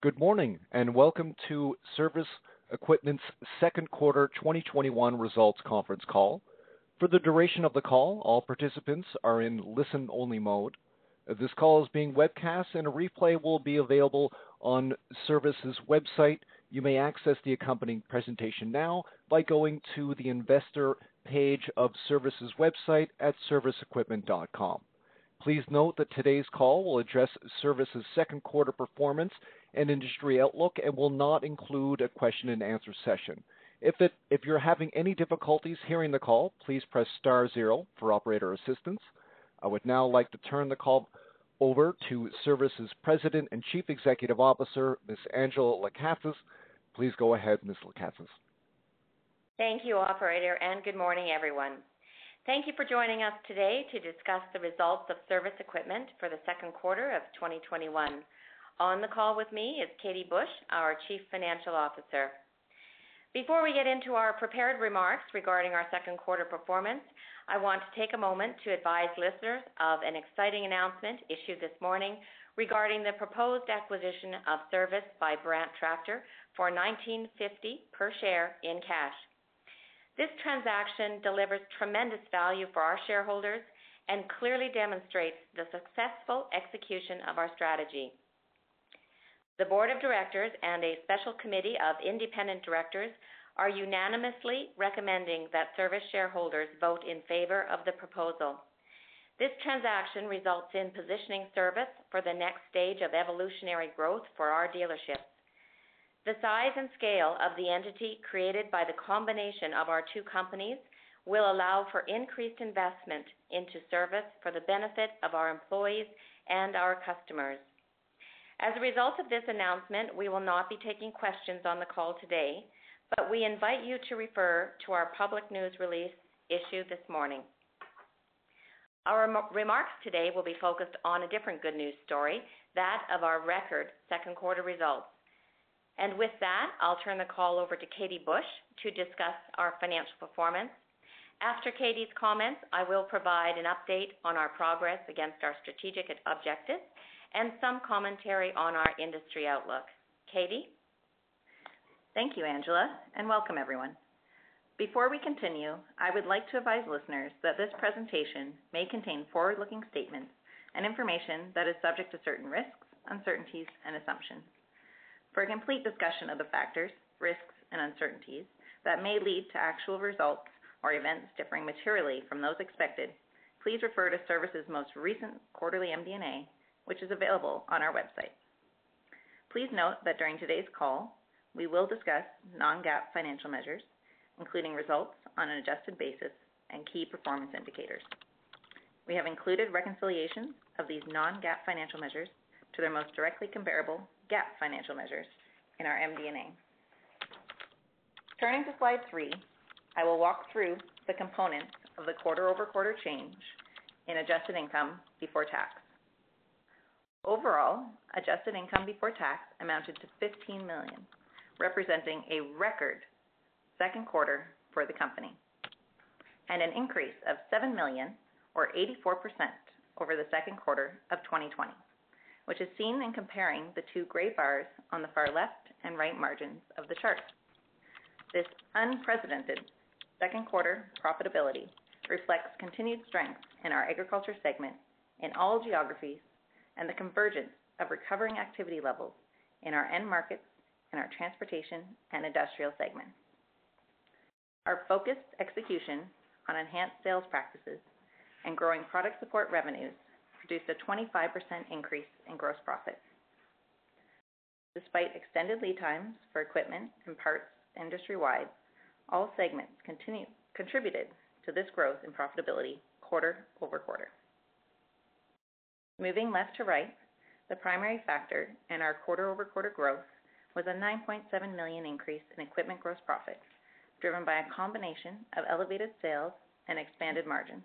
Good morning, and welcome to Cervus Equipment's second quarter 2021 results conference call. For the duration of the call, all participants are in listen-only mode. This call is being webcast, and a replay will be available on Cervus's website. You may access the accompanying presentation now by going to the investor page of Cervus's website at cervusequipment.com. Please note that today's call will address Cervus's second quarter performance and industry outlook and will not include a question and answer session. If, you're having any difficulties hearing the call, please press star zero for operator assistance. I would now like to turn the call over to Cervus's President and Chief Executive Officer, Ms. Angela Lekatsas. Please go ahead, Ms. Lekatsas. Thank you, operator, and good morning, everyone. Thank you for joining us today to discuss the results of Cervus Equipment for the second quarter of 2021. On the call with me is Katie Bush, our Chief Financial Officer. Before we get into our prepared remarks regarding our second quarter performance, I want to take a moment to advise listeners of an exciting announcement issued this morning regarding the proposed acquisition of Cervus by Brandt Tractor for 19.50 per share in cash. This transaction delivers tremendous value for our shareholders and clearly demonstrates the successful execution of our strategy. The board of directors and a special committee of independent directors are unanimously recommending that Cervus shareholders vote in favor of the proposal. This transaction results in positioning Cervus for the next stage of evolutionary growth for our dealerships. The size and scale of the entity created by the combination of our two companies will allow for increased investment into service for the benefit of our employees and our customers. As a result of this announcement, we will not be taking questions on the call today, but we invite you to refer to our public news release issued this morning. Our remarks today will be focused on a different good news story, that of our record second quarter results. And with that, I'll turn the call over to Katie Bush to discuss our financial performance. After Katie's comments, I will provide an update on our progress against our strategic objectives and some commentary on our industry outlook. Katie? Thank you, Angela, and welcome everyone. Before we continue, I would like to advise listeners that this presentation may contain forward-looking statements and information that is subject to certain risks, uncertainties, and assumptions. For a complete discussion of the factors, risks, and uncertainties that may lead to actual results or events differing materially from those expected, please refer to Cervus's most recent quarterly MD&A which is available on our website. Please note that during today's call, we will discuss non-GAAP financial measures, including results on an adjusted basis and key performance indicators. We have included reconciliations of these non-GAAP financial measures to their most directly comparable GAAP financial measures in our MD&A. Turning to slide three, I will walk through the components of the quarter-over-quarter change in adjusted income before tax. Overall, adjusted income before tax amounted to 15 million, representing a record second quarter for the company, and an increase of 7 million or 84% over the second quarter of 2020, which is seen in comparing the two gray bars on the far left and right margins of the chart. This unprecedented second quarter profitability reflects continued strength in our agriculture segment in all geographies and the convergence of recovering activity levels in our end markets and our transportation and industrial segments. Our focused execution on enhanced sales practices and growing product support revenues produced a 25% increase in gross profit. Despite extended lead times for equipment and parts industry-wide, all segments contributed to this growth in profitability quarter-over-quarter. Moving left to right, the primary factor in our quarter-over-quarter growth was a 9.7 million increase in equipment gross profit, driven by a combination of elevated sales and expanded margins.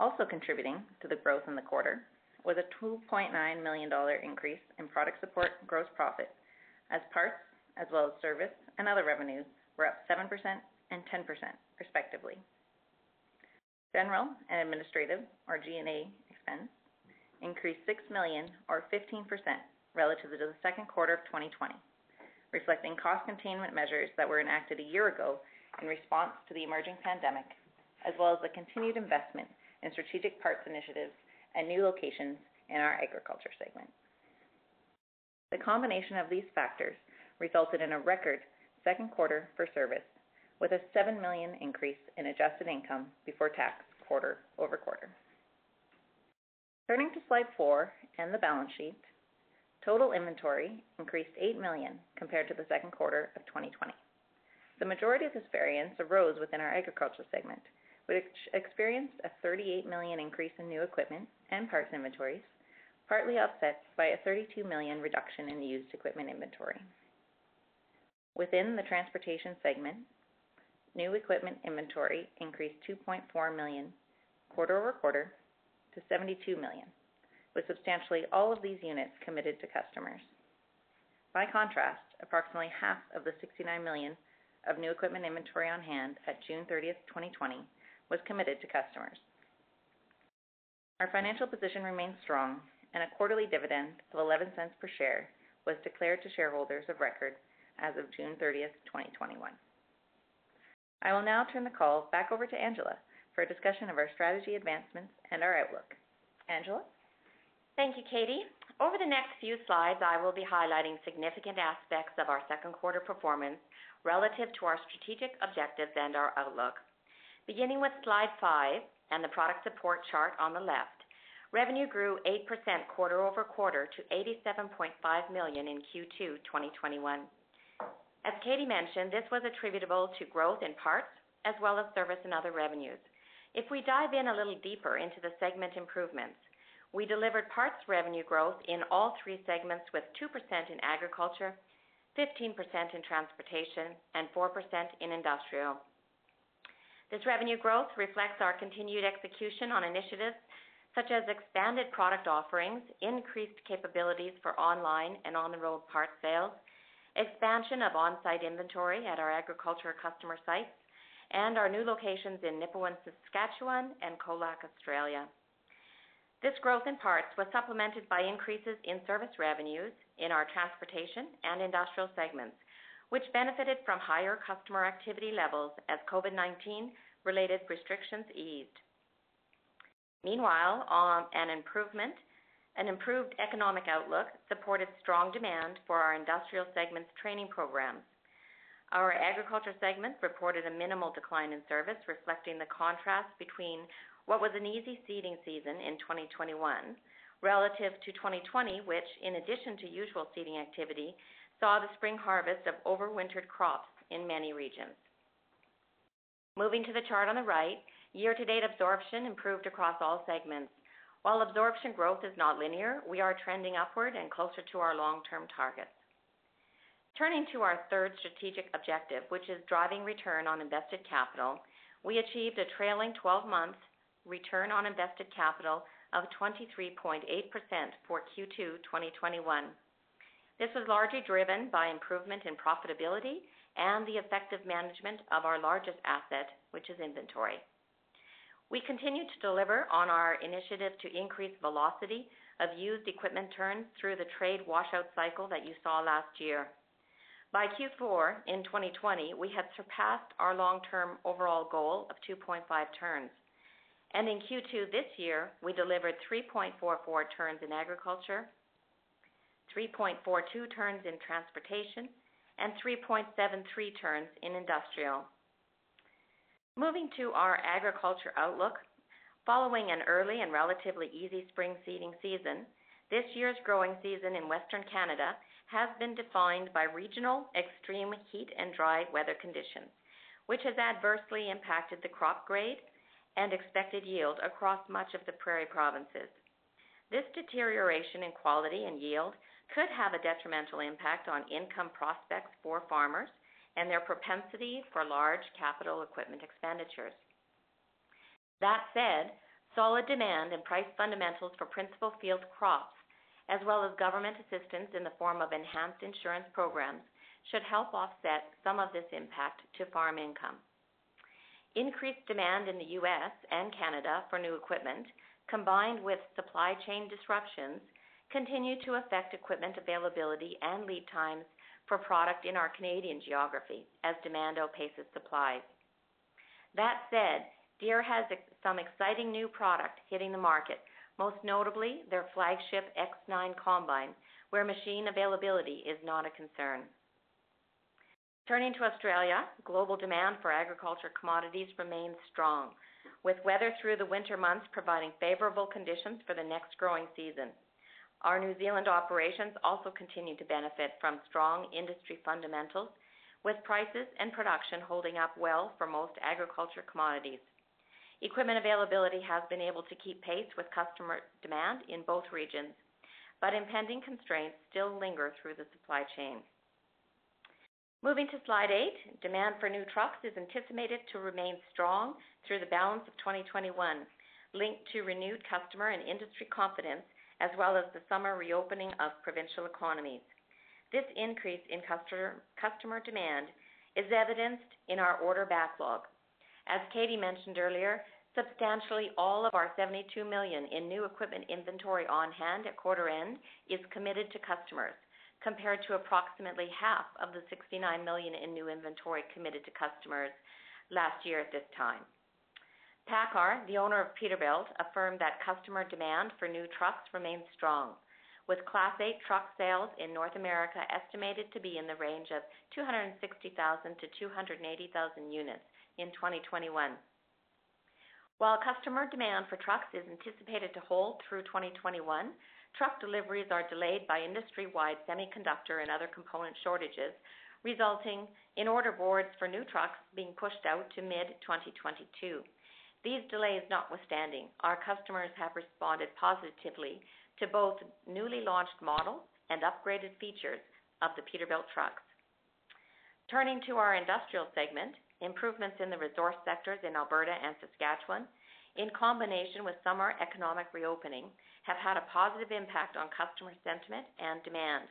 Also contributing to the growth in the quarter was a $2.9 million increase in product support gross profit, as parts, as well as service and other revenues, were up 7% and 10%, respectively. General and administrative, or G&A expense, increased 6 million or 15% relative to the second quarter of 2020, reflecting cost containment measures that were enacted a year ago in response to the emerging pandemic, as well as the continued investment in strategic parts initiatives and new locations in our agriculture segment. The combination of these factors resulted in a record second quarter for Cervus with a 7 million increase in adjusted income before tax quarter-over-quarter. Turning to slide four and the balance sheet, total inventory increased 8 million compared to the second quarter of 2020. The majority of this variance arose within our agriculture segment, which experienced a 38 million increase in new equipment and parts inventories, partly offset by a 32 million reduction in used equipment inventory. Within the transportation segment, new equipment inventory increased 2.4 million quarter-over-quarter to 72 million, with substantially all of these units committed to customers. By contrast, approximately half of the 69 million of new equipment inventory on hand at June 30th, 2020, was committed to customers. Our financial position remains strong, and a quarterly dividend of 0.11 per share was declared to shareholders of record as of June 30th, 2021. I will now turn the call back over to Angela for a discussion of our strategy advancements and our outlook. Angela? Thank you, Katie. Over the next few slides, I will be highlighting significant aspects of our second quarter performance relative to our strategic objectives and our outlook. Beginning with slide five and the product support chart on the left, revenue grew 8% quarter-over-quarter to 87.5 million in Q2 2021. As Katie mentioned, this was attributable to growth in parts as well as service and other revenues. If we dive in a little deeper into the segment improvements, we delivered parts revenue growth in all three segments with 2% in agriculture, 15% in transportation, and 4% in industrial. This revenue growth reflects our continued execution on initiatives such as expanded product offerings, increased capabilities for online and on-the-road parts sales, expansion of on-site inventory at our agriculture customer sites, and our new locations in Nipawin, Saskatchewan, and Colac, Australia. This growth in parts was supplemented by increases in service revenues in our transportation and industrial segments, which benefited from higher customer activity levels as COVID-19 related restrictions eased. Meanwhile, um, an improvement, an improved economic outlook supported strong demand for our industrial segment's training programs. Our agriculture segment reported a minimal decline in service, reflecting the contrast between what was an easy seeding season in 2021 relative to 2020, which, in addition to usual seeding activity, saw the spring harvest of overwintered crops in many regions. Moving to the chart on the right, year-to-date absorption improved across all segments. While absorption growth is not linear, we are trending upward and closer to our long-term targets. Turning to our third strategic objective, which is driving return on invested capital, we achieved a trailing 12-month return on invested capital of 23.8% for Q2 2021. This was largely driven by improvement in profitability and the effective management of our largest asset, which is inventory. We continue to deliver on our initiative to increase velocity of used equipment turns through the trade washout cycle that you saw last year. By Q4 in 2020, we had surpassed our long-term overall goal of 2.5 turns. And in Q2 this year, we delivered 3.44 turns in agriculture, 3.42 turns in transportation, and 3.73 turns in industrial. Moving to our agriculture outlook, following an early and relatively easy spring seeding season, this year's growing season in Western Canada has been defined by regional extreme heat and dry weather conditions, which has adversely impacted the crop grade and expected yield across much of the prairie provinces. This deterioration in quality and yield could have a detrimental impact on income prospects for farmers and their propensity for large capital equipment expenditures. That said, solid demand and price fundamentals for principal field crops, as well as government assistance in the form of enhanced insurance programs, should help offset some of this impact to farm income. Increased demand in the U.S. and Canada for new equipment, combined with supply chain disruptions, continue to affect equipment availability and lead times for product in our Canadian geography as demand outpaces supply. That said, Deere has some exciting new product hitting the market, most notably their flagship X9 combine, where machine availability is not a concern. Turning to Australia, global demand for agriculture commodities remains strong, with weather through the winter months providing favorable conditions for the next growing season. Our New Zealand operations also continue to benefit from strong industry fundamentals, with prices and production holding up well for most agriculture commodities. Equipment availability has been able to keep pace with customer demand in both regions, but impending constraints still linger through the supply chain. Moving to slide eight, demand for new trucks is anticipated to remain strong through the balance of 2021, linked to renewed customer and industry confidence as well as the summer reopening of provincial economies. This increase in customer demand is evidenced in our order backlog. As Katie mentioned earlier, substantially all of our 72 million in new equipment inventory on hand at quarter end is committed to customers, compared to approximately half of the 69 million in new inventory committed to customers last year at this time. PACCAR, the owner of Peterbilt, affirmed that customer demand for new trucks remains strong, with Class 8 truck sales in North America estimated to be in the range of 260,000 to 280,000 units in 2021. While customer demand for trucks is anticipated to hold through 2021, truck deliveries are delayed by industry-wide semiconductor and other component shortages, resulting in order boards for new trucks being pushed out to mid-2022. These delays notwithstanding, our customers have responded positively to both newly launched models and upgraded features of the Peterbilt trucks. Turning to our industrial segment, improvements in the resource sectors in Alberta and Saskatchewan, in combination with summer economic reopening, have had a positive impact on customer sentiment and demand.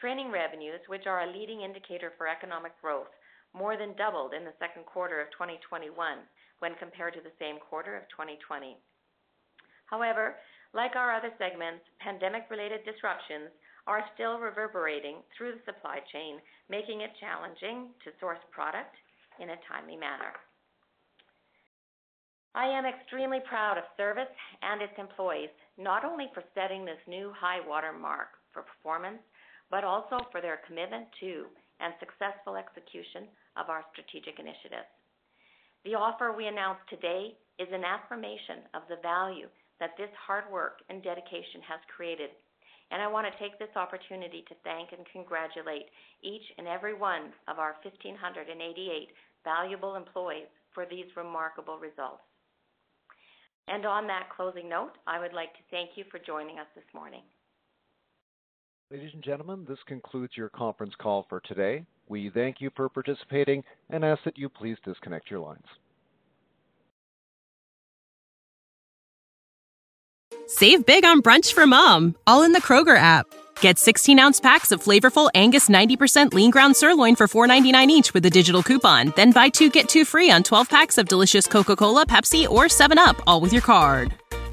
Training revenues, which are a leading indicator for economic growth, more than doubled in the second quarter of 2021 when compared to the same quarter of 2020. However, like our other segments, pandemic-related disruptions are still reverberating through the supply chain, making it challenging to source product in a timely manner. I am extremely proud of Cervus and its employees, not only for setting this new high water mark for performance, but also for their commitment to and successful execution of our strategic initiatives. The offer we announced today is an affirmation of the value that this hard work and dedication has created, and I want to take this opportunity to thank and congratulate each and every one of our 1,588 valuable employees for these remarkable results. And on that closing note, I would like to thank you for joining us this morning. Ladies and gentlemen, this concludes your conference call for today. We thank you for participating and ask that you please disconnect your lines. Save big on brunch for mom, all in the Kroger app. Get 16 ounce packs of flavorful Angus 90% lean ground sirloin for $4.99 each with a digital coupon. Then buy two get two free on 12 packs of delicious Coca Cola, Pepsi, or 7UP, all with your card.